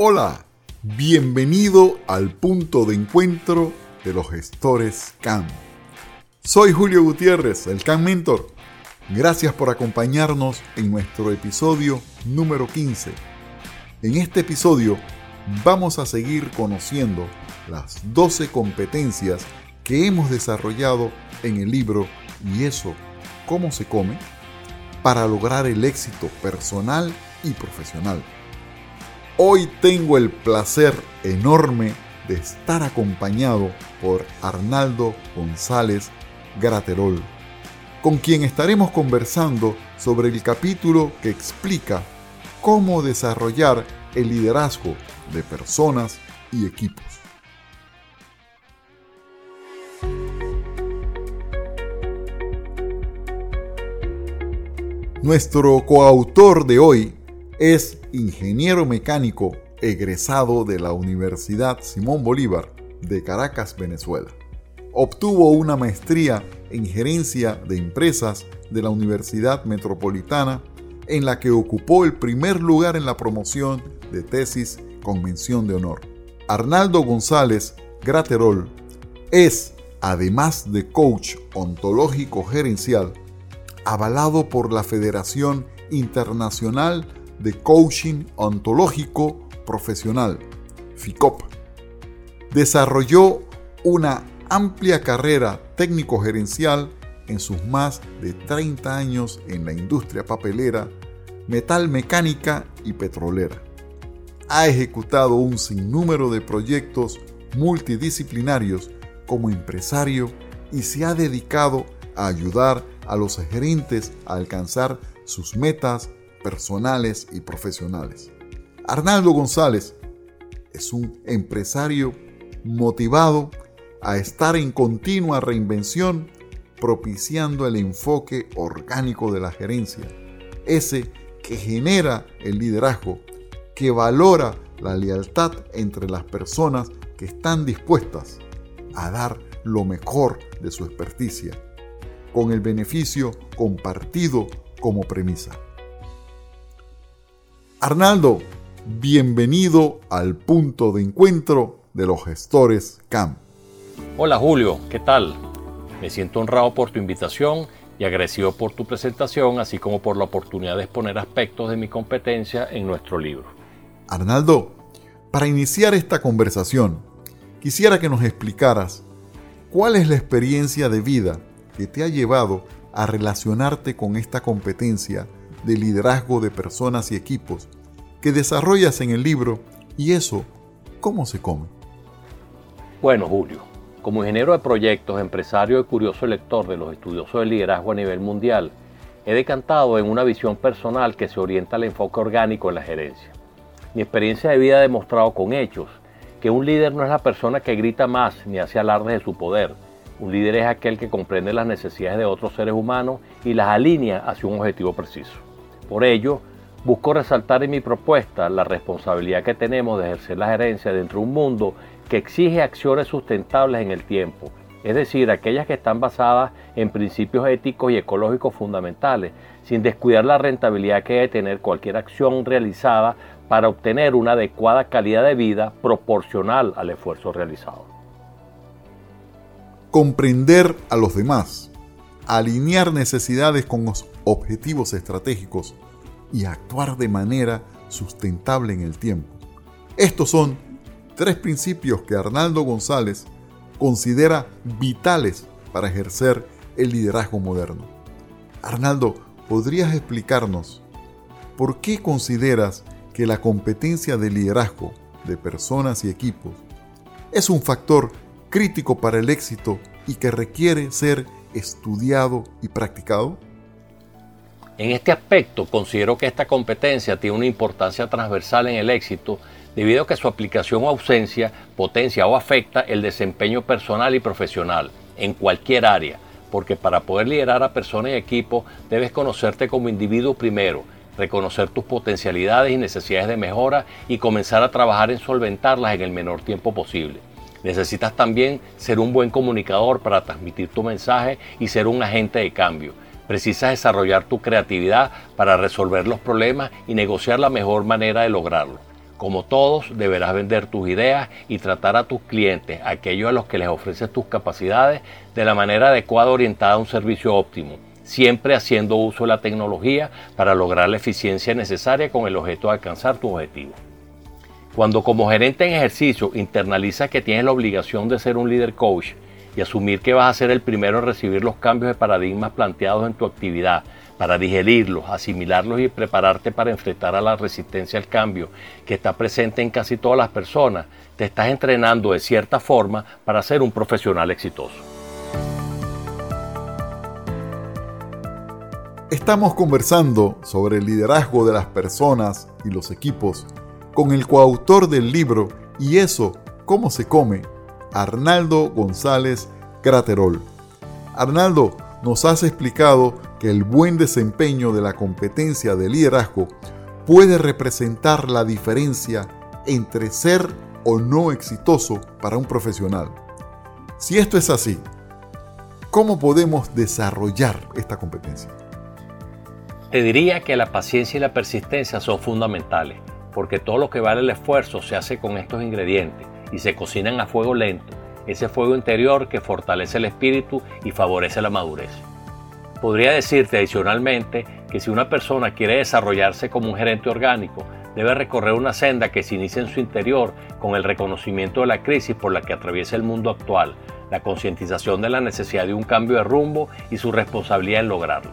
Hola, bienvenido al punto de encuentro de los gestores CAM. Soy Julio Gutiérrez, el CAM Mentor. Gracias por acompañarnos en nuestro episodio número 15. En este episodio vamos a seguir conociendo las 12 competencias que hemos desarrollado en el libro ¿Y eso cómo se come? para lograr el éxito personal y profesional. Hoy tengo el placer enorme de estar acompañado por Arnaldo González Graterol, con quien estaremos conversando sobre el capítulo que explica cómo desarrollar el liderazgo de personas y equipos. Nuestro coautor de hoy es ingeniero mecánico egresado de la Universidad Simón Bolívar de Caracas, Venezuela. Obtuvo una maestría en gerencia de empresas de la Universidad Metropolitana en la que ocupó el primer lugar en la promoción de tesis con mención de honor. Arnaldo González Graterol es, además de coach ontológico gerencial, avalado por la Federación Internacional de Coaching Ontológico Profesional, FICOP. Desarrolló una amplia carrera técnico-gerencial en sus más de 30 años en la industria papelera, metal mecánica y petrolera. Ha ejecutado un sinnúmero de proyectos multidisciplinarios como empresario y se ha dedicado a ayudar a los gerentes a alcanzar sus metas personales y profesionales. Arnaldo González es un empresario motivado a estar en continua reinvención, propiciando el enfoque orgánico de la gerencia, ese que genera el liderazgo, que valora la lealtad entre las personas que están dispuestas a dar lo mejor de su experticia, con el beneficio compartido como premisa. Arnaldo, bienvenido al punto de encuentro de los gestores CAM. Hola Julio, ¿qué tal? Me siento honrado por tu invitación y agradecido por tu presentación, así como por la oportunidad de exponer aspectos de mi competencia en nuestro libro. Arnaldo, para iniciar esta conversación, quisiera que nos explicaras cuál es la experiencia de vida que te ha llevado a relacionarte con esta competencia de liderazgo de personas y equipos que desarrollas en el libro y eso, ¿cómo se come? Bueno, Julio, como ingeniero de proyectos, empresario y curioso lector de los estudiosos del liderazgo a nivel mundial, he decantado en una visión personal que se orienta al enfoque orgánico en la gerencia. Mi experiencia de vida ha demostrado con hechos que un líder no es la persona que grita más ni hace alardes de su poder. Un líder es aquel que comprende las necesidades de otros seres humanos y las alinea hacia un objetivo preciso. Por ello, busco resaltar en mi propuesta la responsabilidad que tenemos de ejercer la gerencia dentro de un mundo que exige acciones sustentables en el tiempo, es decir, aquellas que están basadas en principios éticos y ecológicos fundamentales, sin descuidar la rentabilidad que debe tener cualquier acción realizada para obtener una adecuada calidad de vida proporcional al esfuerzo realizado. Comprender a los demás, alinear necesidades con los objetivos estratégicos y actuar de manera sustentable en el tiempo. Estos son tres principios que Arnaldo González considera vitales para ejercer el liderazgo moderno. Arnaldo, ¿podrías explicarnos por qué consideras que la competencia de liderazgo de personas y equipos es un factor crítico para el éxito y que requiere ser estudiado y practicado? En este aspecto, considero que esta competencia tiene una importancia transversal en el éxito debido a que su aplicación o ausencia potencia o afecta el desempeño personal y profesional en cualquier área, porque para poder liderar a personas y equipos debes conocerte como individuo primero, reconocer tus potencialidades y necesidades de mejora y comenzar a trabajar en solventarlas en el menor tiempo posible. Necesitas también ser un buen comunicador para transmitir tu mensaje y ser un agente de cambio Precisas desarrollar tu creatividad para resolver los problemas y negociar la mejor manera de lograrlo. Como todos, deberás vender tus ideas y tratar a tus clientes, aquellos a los que les ofreces tus capacidades, de la manera adecuada orientada a un servicio óptimo, siempre haciendo uso de la tecnología para lograr la eficiencia necesaria con el objeto de alcanzar tu objetivo. Cuando como gerente en ejercicio internalizas que tienes la obligación de ser un líder coach y asumir que vas a ser el primero en recibir los cambios de paradigmas planteados en tu actividad, para digerirlos, asimilarlos y prepararte para enfrentar a la resistencia al cambio que está presente en casi todas las personas, te estás entrenando de cierta forma para ser un profesional exitoso. Estamos conversando sobre el liderazgo de las personas y los equipos con el coautor del libro Y eso, ¿cómo se come? Arnaldo González Graterol. Arnaldo, nos has explicado que el buen desempeño de la competencia de liderazgo puede representar la diferencia entre ser o no exitoso para un profesional. Si esto es así, ¿cómo podemos desarrollar esta competencia? Te diría que la paciencia y la persistencia son fundamentales, porque todo lo que vale el esfuerzo se hace con estos ingredientes y se cocinan a fuego lento, ese fuego interior que fortalece el espíritu y favorece la madurez. Podría decirte adicionalmente que si una persona quiere desarrollarse como un gerente orgánico, debe recorrer una senda que se inicia en su interior con el reconocimiento de la crisis por la que atraviesa el mundo actual, la concientización de la necesidad de un cambio de rumbo y su responsabilidad en lograrlo.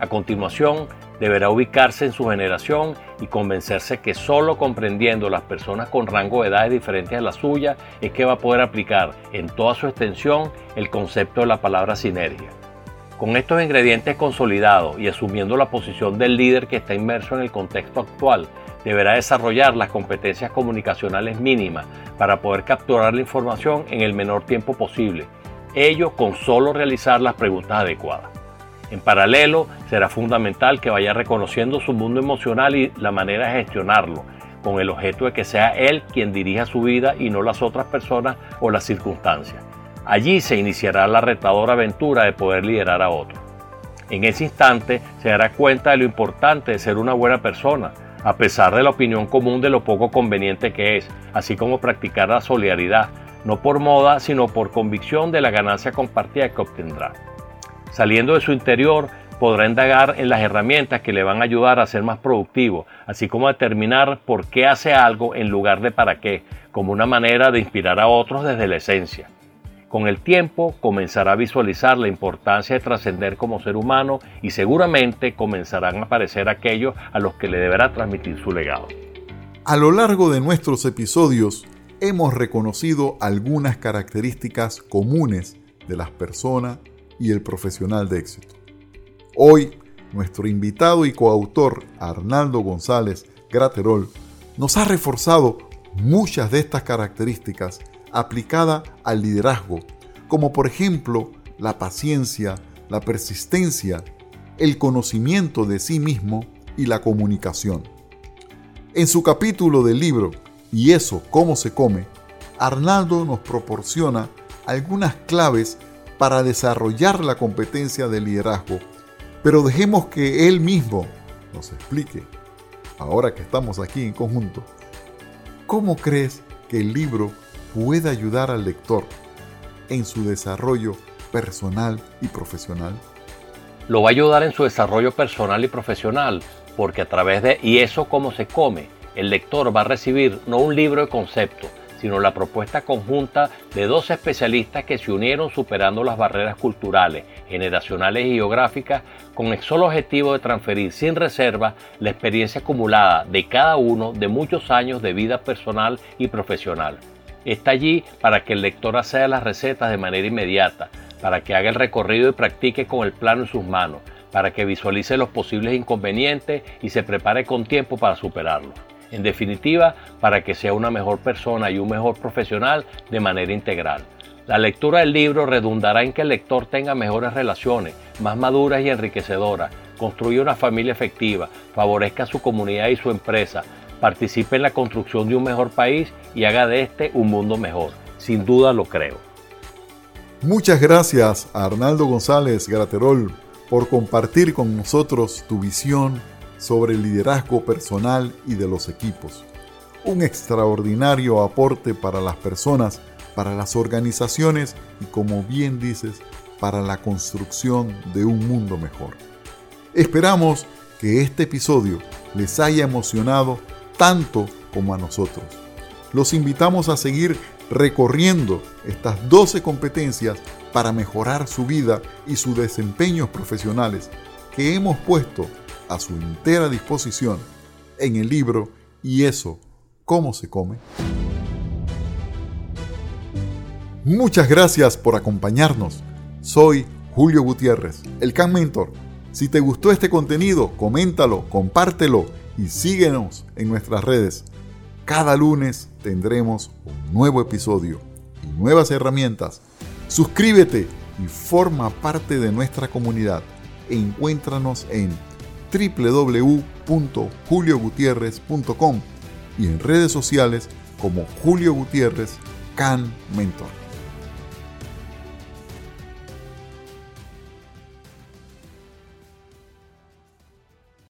A continuación, deberá ubicarse en su generación y convencerse que solo comprendiendo las personas con rango de edades diferentes a la suya es que va a poder aplicar en toda su extensión el concepto de la palabra sinergia. Con estos ingredientes consolidados y asumiendo la posición del líder que está inmerso en el contexto actual, deberá desarrollar las competencias comunicacionales mínimas para poder capturar la información en el menor tiempo posible, ello con solo realizar las preguntas adecuadas. En paralelo, será fundamental que vaya reconociendo su mundo emocional y la manera de gestionarlo, con el objeto de que sea él quien dirija su vida y no las otras personas o las circunstancias. Allí se iniciará la retadora aventura de poder liderar a otros. En ese instante se dará cuenta de lo importante de ser una buena persona, a pesar de la opinión común de lo poco conveniente que es, así como practicar la solidaridad, no por moda, sino por convicción de la ganancia compartida que obtendrá. Saliendo de su interior, podrá indagar en las herramientas que le van a ayudar a ser más productivo, así como determinar por qué hace algo en lugar de para qué, como una manera de inspirar a otros desde la esencia. Con el tiempo comenzará a visualizar la importancia de trascender como ser humano y seguramente comenzarán a aparecer aquellos a los que le deberá transmitir su legado. A lo largo de nuestros episodios hemos reconocido algunas características comunes de las personas y el profesional de éxito. Hoy, nuestro invitado y coautor Arnaldo González Graterol nos ha reforzado muchas de estas características aplicada al liderazgo, como por ejemplo la paciencia, la persistencia, el conocimiento de sí mismo y la comunicación. En su capítulo del libro Y eso, cómo se come, Arnaldo nos proporciona algunas claves para desarrollar la competencia de liderazgo, pero dejemos que él mismo nos explique, ahora que estamos aquí en conjunto, ¿cómo crees que el libro puede ayudar al lector en su desarrollo personal y profesional? Lo va a ayudar en su desarrollo personal y profesional, porque a través de Y eso cómo se come, el lector va a recibir no un libro de conceptos, sino la propuesta conjunta de dos especialistas que se unieron superando las barreras culturales, generacionales y geográficas con el solo objetivo de transferir sin reserva la experiencia acumulada de cada uno de muchos años de vida personal y profesional está allí para que el lector acceda a las recetas de manera inmediata, para que haga el recorrido y practique con el plano en sus manos, para que visualice los posibles inconvenientes y se prepare con tiempo para superarlos. En definitiva, para que sea una mejor persona y un mejor profesional de manera integral. La lectura del libro redundará en que el lector tenga mejores relaciones, más maduras y enriquecedoras, construya una familia efectiva, favorezca su comunidad y su empresa, participe en la construcción de un mejor país y haga de este un mundo mejor. Sin duda lo creo. Muchas gracias a Arnaldo González Graterol por compartir con nosotros tu visión sobre el liderazgo personal y de los equipos. un extraordinario aporte para las personas, para las organizaciones y como bien dices, para la construcción de un mundo mejor. Esperamos que este episodio les haya emocionado tanto como a nosotros. Los invitamos a seguir recorriendo estas 12 competencias para mejorar su vida y sus desempeños profesionales que hemos puesto a su entera disposición en el libro Y eso, ¿cómo se come? Muchas gracias por acompañarnos. Soy Julio Gutiérrez, el Can Mentor. Si te gustó este contenido, coméntalo, compártelo y síguenos en nuestras redes. Cada lunes tendremos un nuevo episodio y nuevas herramientas. Suscríbete y forma parte de nuestra comunidad. Encuéntranos en www.juliogutierrez.com y en redes sociales como Julio Gutiérrez Can Mentor.